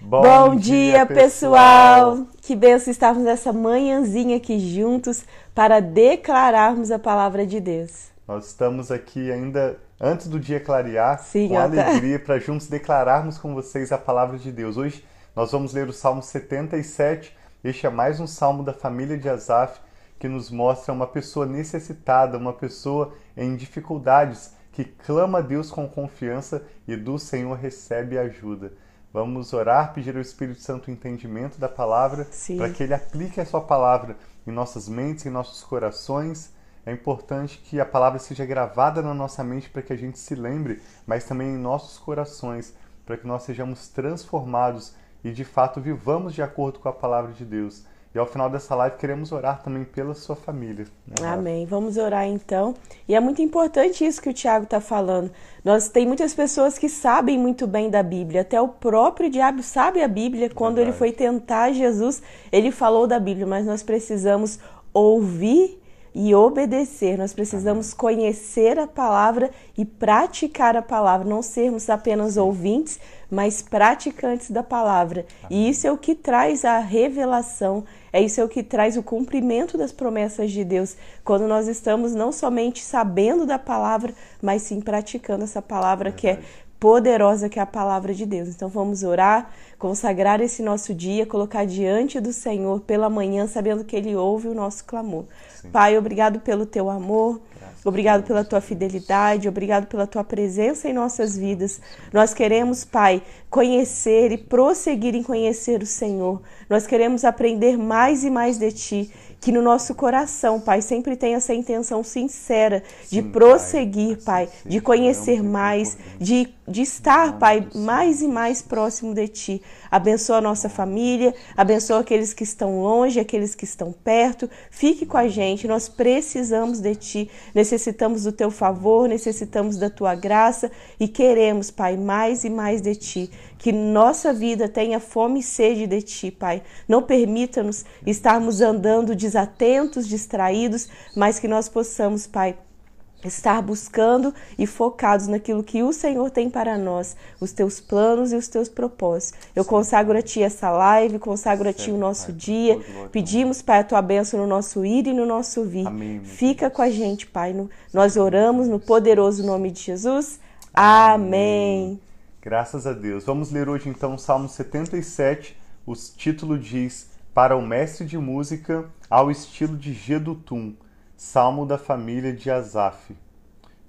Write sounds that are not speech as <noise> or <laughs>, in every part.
Bom, Bom dia, dia, pessoal! Que benção estarmos nessa manhãzinha aqui juntos para declararmos a palavra de Deus. Nós estamos aqui ainda antes do dia clarear, Sim, com alegria, para juntos declararmos com vocês a palavra de Deus. Hoje nós vamos ler o Salmo 77. Este é mais um salmo da família de Asaf que nos mostra uma pessoa necessitada, uma pessoa em dificuldades que clama a Deus com confiança e do Senhor recebe ajuda. Vamos orar, pedir ao Espírito Santo o entendimento da palavra, para que ele aplique a sua palavra em nossas mentes, em nossos corações. É importante que a palavra seja gravada na nossa mente para que a gente se lembre, mas também em nossos corações, para que nós sejamos transformados e de fato vivamos de acordo com a palavra de Deus. E ao final dessa live queremos orar também pela sua família. Né? Amém. Vamos orar então. E é muito importante isso que o Tiago está falando. Nós tem muitas pessoas que sabem muito bem da Bíblia. Até o próprio diabo sabe a Bíblia. Quando Verdade. ele foi tentar Jesus, ele falou da Bíblia. Mas nós precisamos ouvir e obedecer. Nós precisamos conhecer a palavra e praticar a palavra, não sermos apenas ouvintes, mas praticantes da palavra. E isso é o que traz a revelação, é isso é o que traz o cumprimento das promessas de Deus, quando nós estamos não somente sabendo da palavra, mas sim praticando essa palavra que é poderosa que é a palavra de Deus. Então vamos orar, consagrar esse nosso dia, colocar diante do Senhor pela manhã, sabendo que Ele ouve o nosso clamor. Sim. Pai, obrigado pelo teu amor. Obrigado pela tua fidelidade, obrigado pela tua presença em nossas vidas. Nós queremos, Pai, conhecer e prosseguir em conhecer o Senhor. Nós queremos aprender mais e mais de ti que no nosso coração, Pai, sempre tenha essa intenção sincera de Sim, prosseguir, Pai, pai de conhecer mais, de, de estar, Pai, mais e mais próximo de Ti. Abençoa a nossa família, abençoa aqueles que estão longe, aqueles que estão perto. Fique com a gente, nós precisamos de Ti, necessitamos do Teu favor, necessitamos da Tua graça e queremos, Pai, mais e mais de Ti. Que nossa vida tenha fome e sede de Ti, Pai. Não permita-nos estarmos andando desatentos, distraídos, mas que nós possamos, Pai, estar buscando e focados naquilo que o Senhor tem para nós, os teus planos e os teus propósitos. Eu consagro a ti essa live, consagro a ti o nosso dia. Pedimos, Pai, a tua bênção no nosso ir e no nosso vir. Fica com a gente, Pai. Nós oramos no poderoso nome de Jesus. Amém. Graças a Deus. Vamos ler hoje então o Salmo 77. O título diz: Para o mestre de música, ao estilo de Gedutum, Salmo da família de Asaf.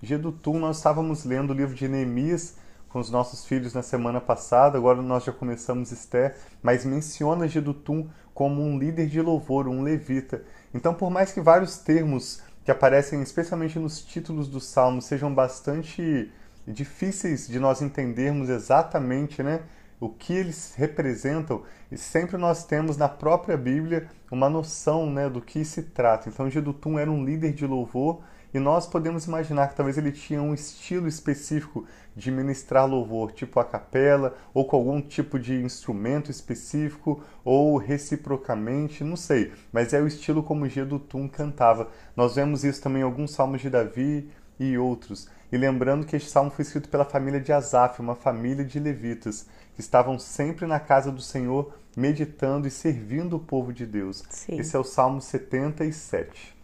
Gedutum, nós estávamos lendo o livro de Neemias com os nossos filhos na semana passada, agora nós já começamos Esther, mas menciona Gedutum como um líder de louvor, um levita. Então, por mais que vários termos que aparecem especialmente nos títulos do Salmo sejam bastante difíceis de nós entendermos exatamente né, o que eles representam, e sempre nós temos na própria Bíblia uma noção né, do que se trata. Então, Gedutum era um líder de louvor e nós podemos imaginar que talvez ele tinha um estilo específico de ministrar louvor, tipo a capela, ou com algum tipo de instrumento específico, ou reciprocamente, não sei. Mas é o estilo como Gedutum cantava. Nós vemos isso também em alguns salmos de Davi e outros. E lembrando que este salmo foi escrito pela família de Asaf, uma família de levitas, que estavam sempre na casa do Senhor, meditando e servindo o povo de Deus. Sim. Esse é o Salmo 77.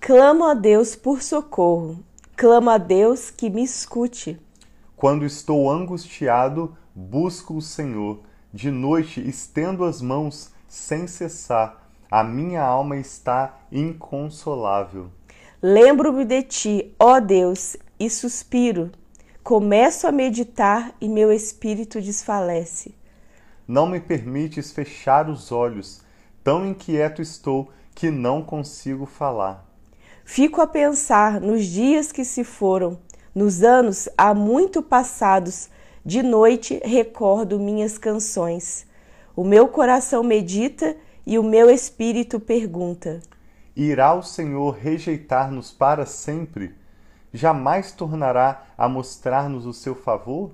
Clamo a Deus por socorro. Clamo a Deus que me escute. Quando estou angustiado, busco o Senhor. De noite estendo as mãos sem cessar. A minha alma está inconsolável. Lembro-me de ti, ó Deus, e suspiro. Começo a meditar e meu espírito desfalece. Não me permites fechar os olhos, tão inquieto estou que não consigo falar. Fico a pensar nos dias que se foram, nos anos há muito passados, de noite recordo minhas canções. O meu coração medita e o meu espírito pergunta: Irá o Senhor rejeitar-nos para sempre? Jamais tornará a mostrar-nos o seu favor?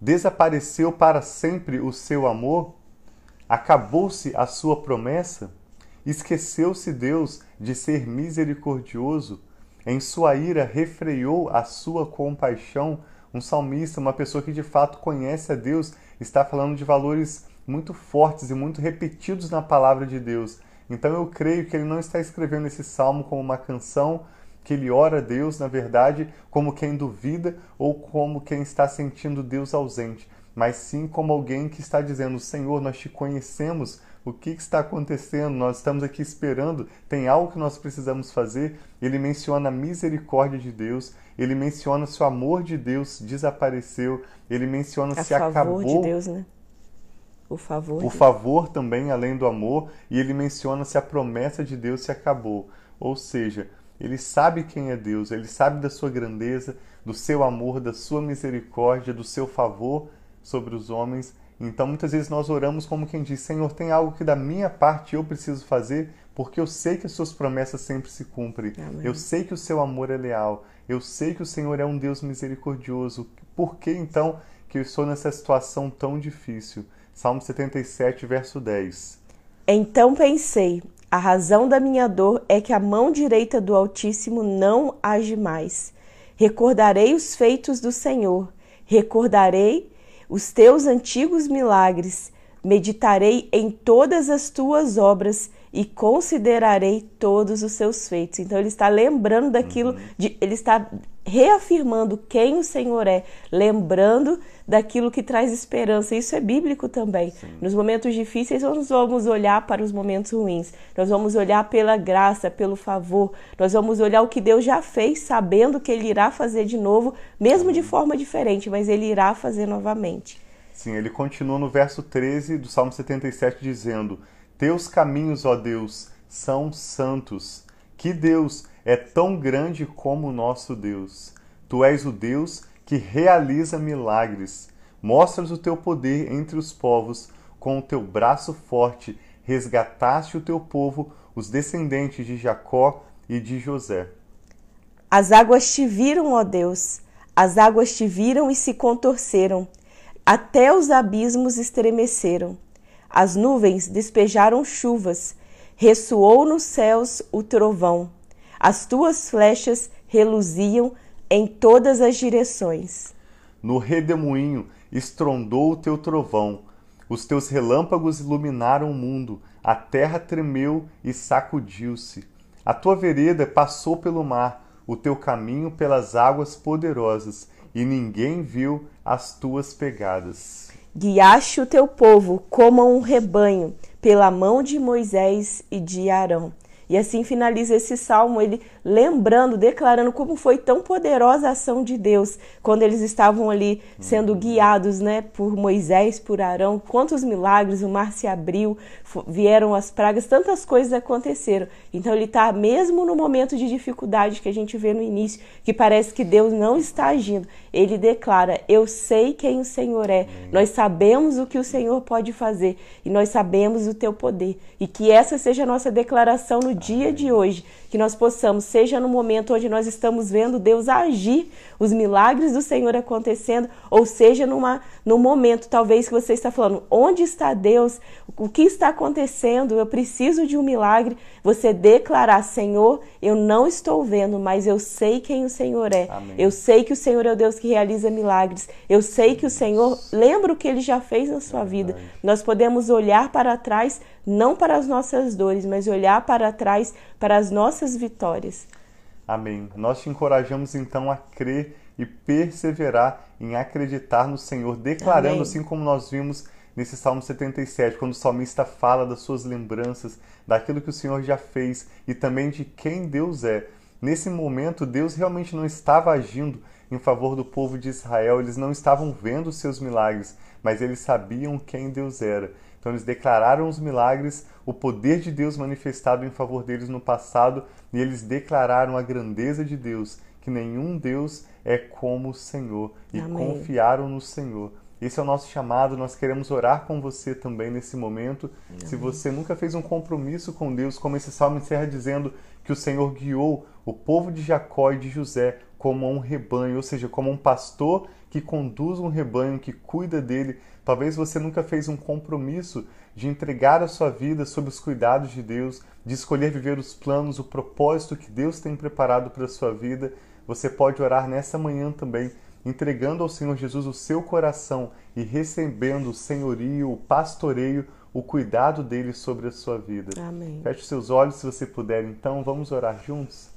Desapareceu para sempre o seu amor? Acabou-se a sua promessa? Esqueceu-se Deus de ser misericordioso? Em sua ira refreou a sua compaixão? Um salmista, uma pessoa que de fato conhece a Deus, está falando de valores muito fortes e muito repetidos na palavra de Deus. Então eu creio que ele não está escrevendo esse salmo como uma canção que ele ora a Deus, na verdade, como quem duvida ou como quem está sentindo Deus ausente, mas sim como alguém que está dizendo: Senhor, nós te conhecemos, o que está acontecendo? Nós estamos aqui esperando, tem algo que nós precisamos fazer. Ele menciona a misericórdia de Deus, ele menciona se o amor de Deus desapareceu, ele menciona a se acabou. de Deus, né? O favor. O favor também, além do amor, e ele menciona se a promessa de Deus se acabou. Ou seja, ele sabe quem é Deus, ele sabe da sua grandeza, do seu amor, da sua misericórdia, do seu favor sobre os homens então muitas vezes nós oramos como quem diz: Senhor, tem algo que da minha parte eu preciso fazer, porque eu sei que as suas promessas sempre se cumprem. Amém. Eu sei que o seu amor é leal. Eu sei que o Senhor é um Deus misericordioso. Por que então que eu estou nessa situação tão difícil? Salmo 77, verso 10. Então pensei: a razão da minha dor é que a mão direita do Altíssimo não age mais. Recordarei os feitos do Senhor, recordarei os teus antigos milagres, meditarei em todas as tuas obras e considerarei todos os seus feitos. Então ele está lembrando daquilo, uhum. de, ele está reafirmando quem o Senhor é, lembrando daquilo que traz esperança. Isso é bíblico também. Sim. Nos momentos difíceis, nós vamos olhar para os momentos ruins. Nós vamos olhar pela graça, pelo favor. Nós vamos olhar o que Deus já fez, sabendo que Ele irá fazer de novo, mesmo de forma diferente, mas Ele irá fazer novamente. Sim, ele continua no verso 13 do Salmo 77 dizendo: Teus caminhos, ó Deus, são santos. Que Deus é tão grande como o nosso Deus. Tu és o Deus que realiza milagres. Mostras o teu poder entre os povos, com o teu braço forte resgataste o teu povo, os descendentes de Jacó e de José. As águas te viram, ó Deus, as águas te viram e se contorceram, até os abismos estremeceram. As nuvens despejaram chuvas, ressoou nos céus o trovão. As tuas flechas reluziam em todas as direções. No redemoinho estrondou o teu trovão, os teus relâmpagos iluminaram o mundo, a terra tremeu e sacudiu-se. A tua vereda passou pelo mar, o teu caminho pelas águas poderosas, e ninguém viu as tuas pegadas. Guiaste o teu povo como um rebanho, pela mão de Moisés e de Arão. E assim finaliza esse salmo, ele lembrando, declarando como foi tão poderosa a ação de Deus quando eles estavam ali sendo guiados, né, por Moisés, por Arão. Quantos milagres, o mar se abriu, vieram as pragas, tantas coisas aconteceram. Então ele está mesmo no momento de dificuldade que a gente vê no início, que parece que Deus não está agindo. Ele declara: "Eu sei quem o Senhor é. Nós sabemos o que o Senhor pode fazer e nós sabemos o teu poder". E que essa seja a nossa declaração no dia de hoje, que nós possamos, seja no momento onde nós estamos vendo Deus agir, os milagres do Senhor acontecendo, ou seja numa, no momento talvez que você está falando, onde está Deus? O que está acontecendo? Eu preciso de um milagre. Você declarar, Senhor, eu não estou vendo, mas eu sei quem o Senhor é. Amém. Eu sei que o Senhor é o Deus que realiza milagres. Eu sei que o Senhor lembra o que ele já fez na sua vida. Nós podemos olhar para trás não para as nossas dores, mas olhar para trás para as nossas vitórias. Amém. Nós te encorajamos então a crer e perseverar em acreditar no Senhor, declarando Amém. assim como nós vimos nesse Salmo 77, quando o salmista fala das suas lembranças, daquilo que o Senhor já fez e também de quem Deus é. Nesse momento, Deus realmente não estava agindo em favor do povo de Israel, eles não estavam vendo os seus milagres, mas eles sabiam quem Deus era. Então eles declararam os milagres, o poder de Deus manifestado em favor deles no passado, e eles declararam a grandeza de Deus, que nenhum Deus é como o Senhor, e Amém. confiaram no Senhor. Esse é o nosso chamado, nós queremos orar com você também nesse momento. Amém. Se você nunca fez um compromisso com Deus, como esse salmo encerra dizendo que o Senhor guiou o povo de Jacó e de José como um rebanho, ou seja, como um pastor que conduz um rebanho, que cuida dele. Talvez você nunca fez um compromisso de entregar a sua vida sob os cuidados de Deus, de escolher viver os planos, o propósito que Deus tem preparado para a sua vida. Você pode orar nessa manhã também entregando ao Senhor Jesus o seu coração e recebendo o senhorio, o pastoreio, o cuidado dele sobre a sua vida. Amém. Feche seus olhos se você puder, então, vamos orar juntos?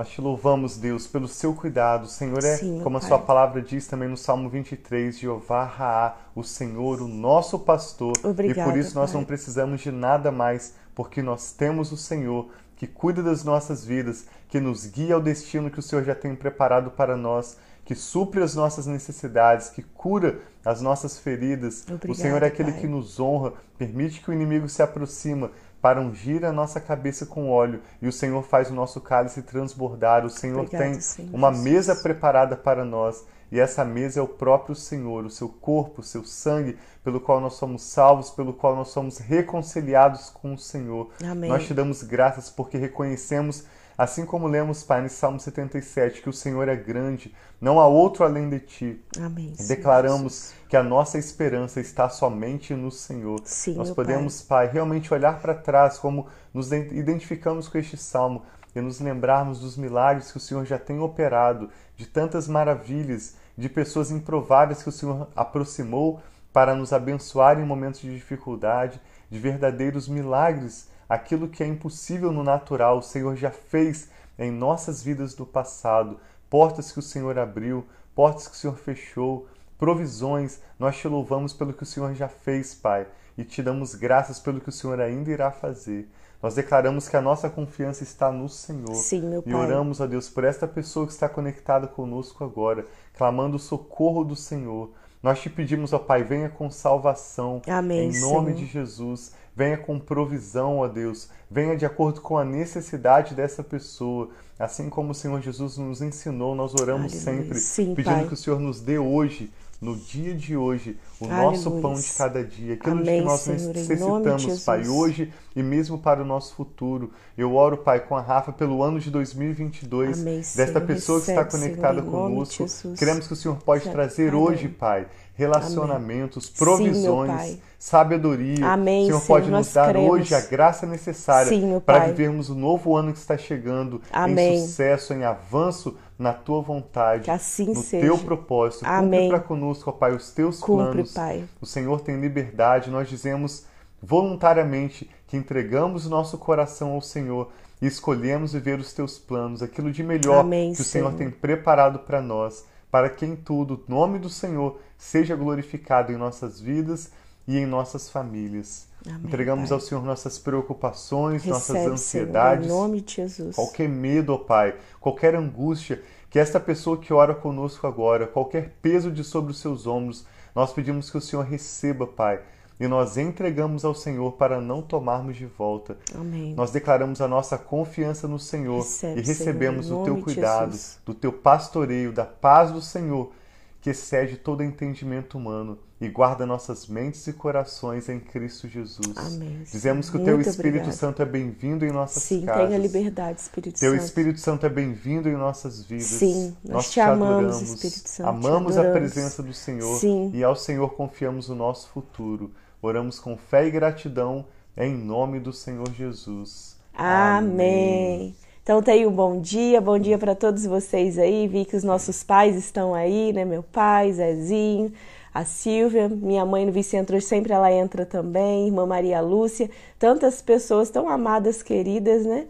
Nós te louvamos, Deus, pelo seu cuidado. O Senhor é, Sim, como a Pai. sua palavra diz também no Salmo 23, Jeová Raá, o Senhor, o nosso pastor. e Obrigada, por isso nós Pai. não precisamos de nada mais, porque nós temos o Senhor que cuida das nossas vidas, que nos guia ao destino que o Senhor já tem preparado para nós, que supre as nossas necessidades, que cura as nossas feridas. o Obrigada, Senhor é aquele Pai. que nos honra, permite que o inimigo se aproxima para ungir a nossa cabeça com óleo e o Senhor faz o nosso cálice transbordar. O Senhor Obrigada, tem Senhor uma Jesus. mesa preparada para nós e essa mesa é o próprio Senhor, o seu corpo, o seu sangue, pelo qual nós somos salvos, pelo qual nós somos reconciliados com o Senhor. Amém. Nós te damos graças porque reconhecemos, assim como lemos, Pai, no Salmo 77, que o Senhor é grande, não há outro além de ti. Amém. E Senhor declaramos Jesus. que a nossa esperança está somente no Senhor. Sim, Nós podemos, Pai, realmente olhar para trás, como nos identificamos com este salmo, e nos lembrarmos dos milagres que o Senhor já tem operado, de tantas maravilhas, de pessoas improváveis que o Senhor aproximou para nos abençoar em momentos de dificuldade, de verdadeiros milagres. Aquilo que é impossível no natural, o Senhor já fez em nossas vidas do passado. Portas que o Senhor abriu, portas que o Senhor fechou, provisões. Nós te louvamos pelo que o Senhor já fez, Pai, e te damos graças pelo que o Senhor ainda irá fazer. Nós declaramos que a nossa confiança está no Senhor. Sim, meu E Pai. oramos a Deus por esta pessoa que está conectada conosco agora, clamando o socorro do Senhor. Nós te pedimos, ó Pai, venha com salvação. Amém, Em nome Senhor. de Jesus. Venha com provisão, ó Deus. Venha de acordo com a necessidade dessa pessoa. Assim como o Senhor Jesus nos ensinou, nós oramos Aleluia. sempre, Sim, pedindo Pai. que o Senhor nos dê hoje, no dia de hoje, o nosso pão de cada dia, aquilo de Amém, que nós Senhor, de necessitamos, Pai, hoje e mesmo para o nosso futuro. Eu oro, Pai, com a Rafa pelo ano de 2022, Amém, desta Senhor. pessoa que está Recebe, Senhor, conectada de conosco. Queremos que o Senhor pode Recebe, trazer hoje, Pai, relacionamentos, Sim, meu provisões, Pai. sabedoria. Amém, o Senhor Senhor, pode nos dar cremos. hoje a graça necessária Sim, para vivermos o novo ano que está chegando Amém. em sucesso, em avanço na tua vontade, Que assim no seja. teu propósito. Amém. Cumpre para conosco, ó Pai, os teus Cumpre, planos. Pai. O Senhor tem liberdade, nós dizemos voluntariamente que entregamos o nosso coração ao Senhor e escolhemos viver os teus planos, aquilo de melhor Amém, que o Senhor Senhor. tem preparado para nós, para que em tudo o nome do Senhor seja glorificado em nossas vidas e em nossas famílias. Amém, Entregamos Pai. ao Senhor nossas preocupações, nossas Recebe, ansiedades, Senhor, em nome de Jesus. qualquer medo, ó Pai, qualquer angústia, que esta pessoa que ora conosco agora, qualquer peso de sobre os seus ombros, nós pedimos que o Senhor receba, Pai, e nós entregamos ao Senhor para não tomarmos de volta. Amém. Nós declaramos a nossa confiança no Senhor Recebe, e recebemos Senhor, em o teu cuidado, do teu pastoreio, da paz do Senhor, que excede todo entendimento humano e guarda nossas mentes e corações em Cristo Jesus. Amém, Dizemos que o Senhor. teu Muito Espírito. Santo é bem-vindo em nossas Sim, casas. tenha liberdade, Espírito Teu Santo. Espírito Santo é bem-vindo em nossas vidas. Sim, nós te amamos, Espírito Santo, te Amamos a adoramos. presença do Senhor Sim. e ao Senhor confiamos o nosso futuro. Oramos com fé e gratidão em nome do Senhor Jesus. Amém. Então tenha um bom dia, bom dia para todos vocês aí. Vi que os nossos pais estão aí, né? Meu pai, Zezinho, a Silvia, minha mãe no Vicentro hoje sempre ela entra também, irmã Maria Lúcia, tantas pessoas tão amadas, queridas, né?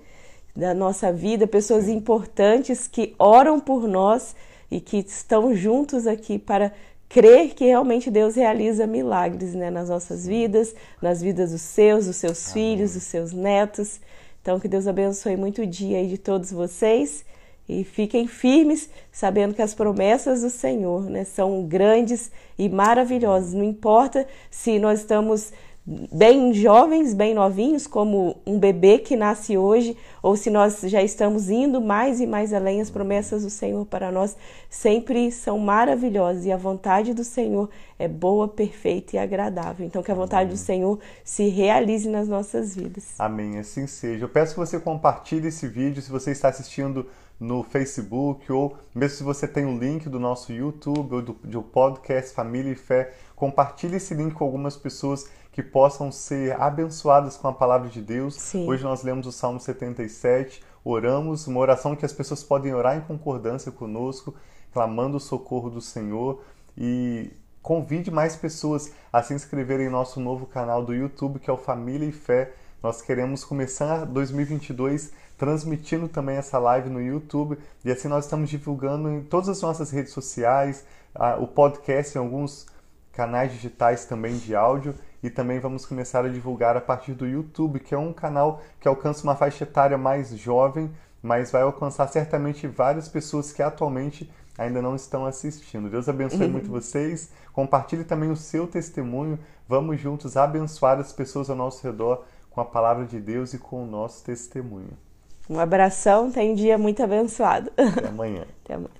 Da nossa vida, pessoas importantes que oram por nós e que estão juntos aqui para crer que realmente Deus realiza milagres né, nas nossas vidas, nas vidas dos seus, dos seus filhos, dos seus netos. Então, que Deus abençoe muito o dia aí de todos vocês e fiquem firmes, sabendo que as promessas do Senhor né, são grandes e maravilhosas. Não importa se nós estamos bem jovens, bem novinhos, como um bebê que nasce hoje, ou se nós já estamos indo mais e mais além, as promessas do Senhor para nós sempre são maravilhosas e a vontade do Senhor é boa, perfeita e agradável. Então, que a vontade do Senhor se realize nas nossas vidas. Amém, assim seja. Eu peço que você compartilhe esse vídeo se você está assistindo no Facebook ou mesmo se você tem o link do nosso YouTube ou do, do podcast Família e Fé, compartilhe esse link com algumas pessoas que possam ser abençoadas com a palavra de Deus. Sim. Hoje nós lemos o Salmo 77, oramos, uma oração que as pessoas podem orar em concordância conosco. clamando o socorro do Senhor e convide mais pessoas a se inscreverem em nosso novo canal do YouTube, que é o Família e Fé. Nós queremos começar 2022 transmitindo também essa live no YouTube e assim nós estamos divulgando em todas as nossas redes sociais, o podcast em alguns canais digitais também de áudio e também vamos começar a divulgar a partir do YouTube, que é um canal que alcança uma faixa etária mais jovem, mas vai alcançar certamente várias pessoas que atualmente ainda não estão assistindo. Deus abençoe uhum. muito vocês. Compartilhe também o seu testemunho. Vamos juntos abençoar as pessoas ao nosso redor com a palavra de Deus e com o nosso testemunho. Um abração, tem um dia muito abençoado. Até amanhã. <laughs> Até amanhã.